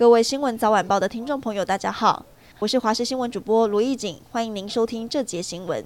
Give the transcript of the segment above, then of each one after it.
各位新闻早晚报的听众朋友，大家好，我是华视新闻主播卢艺锦，欢迎您收听这节新闻。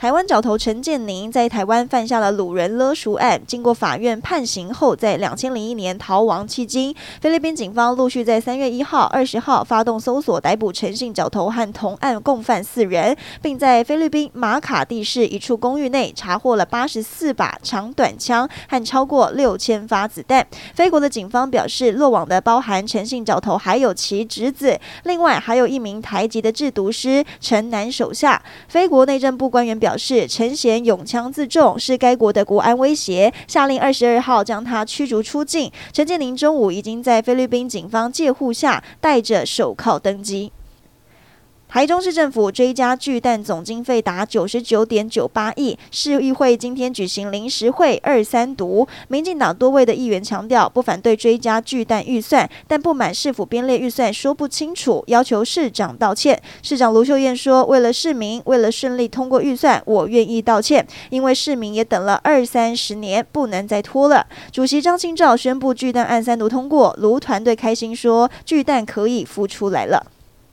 台湾角头陈建宁在台湾犯下了掳人勒赎案，经过法院判刑后，在两千零一年逃亡迄今。菲律宾警方陆续在三月一号、二十号发动搜索，逮捕陈姓角头和同案共犯四人，并在菲律宾马卡蒂市一处公寓内查获了八十四把长短枪和超过六千发子弹。菲国的警方表示，落网的包含陈姓角头还有其侄子，另外还有一名台籍的制毒师陈南手下。菲国内政部官员表。表示陈贤勇枪自重，是该国的国安威胁，下令二十二号将他驱逐出境。陈建宁中午已经在菲律宾警方戒护下，戴着手铐登机。台中市政府追加巨蛋总经费达九十九点九八亿，市议会今天举行临时会二三读。民进党多位的议员强调不反对追加巨蛋预算，但不满市府编列预算说不清楚，要求市长道歉。市长卢秀燕说：“为了市民，为了顺利通过预算，我愿意道歉，因为市民也等了二三十年，不能再拖了。”主席张清照宣布巨蛋案三读通过，卢团队开心说：“巨蛋可以孵出来了。”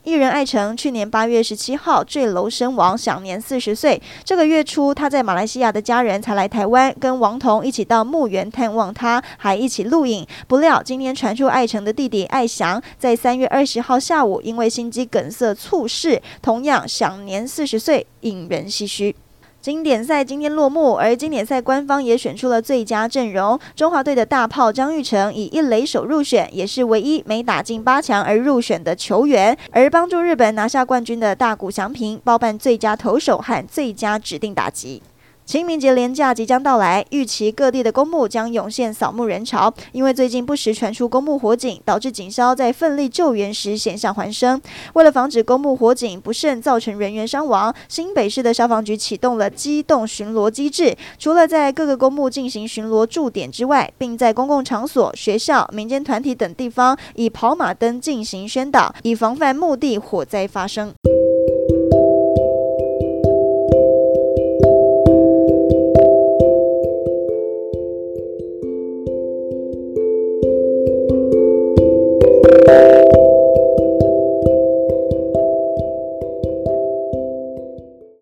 艺人艾诚去年八月十七号坠楼身亡，享年四十岁。这个月初，他在马来西亚的家人才来台湾，跟王彤一起到墓园探望他，还一起录影。不料今天传出艾诚的弟弟艾翔在三月二十号下午因为心肌梗塞猝逝，同样享年四十岁，引人唏嘘。经典赛今天落幕，而经典赛官方也选出了最佳阵容。中华队的大炮张玉成以一垒手入选，也是唯一没打进八强而入选的球员。而帮助日本拿下冠军的大谷翔平包办最佳投手和最佳指定打击。清明节连假即将到来，预期各地的公墓将涌现扫墓人潮。因为最近不时传出公墓火警，导致警消在奋力救援时险象环生。为了防止公墓火警不慎造成人员伤亡，新北市的消防局启动了机动巡逻机制，除了在各个公墓进行巡逻驻点之外，并在公共场所、学校、民间团体等地方以跑马灯进行宣导，以防范墓地火灾发生。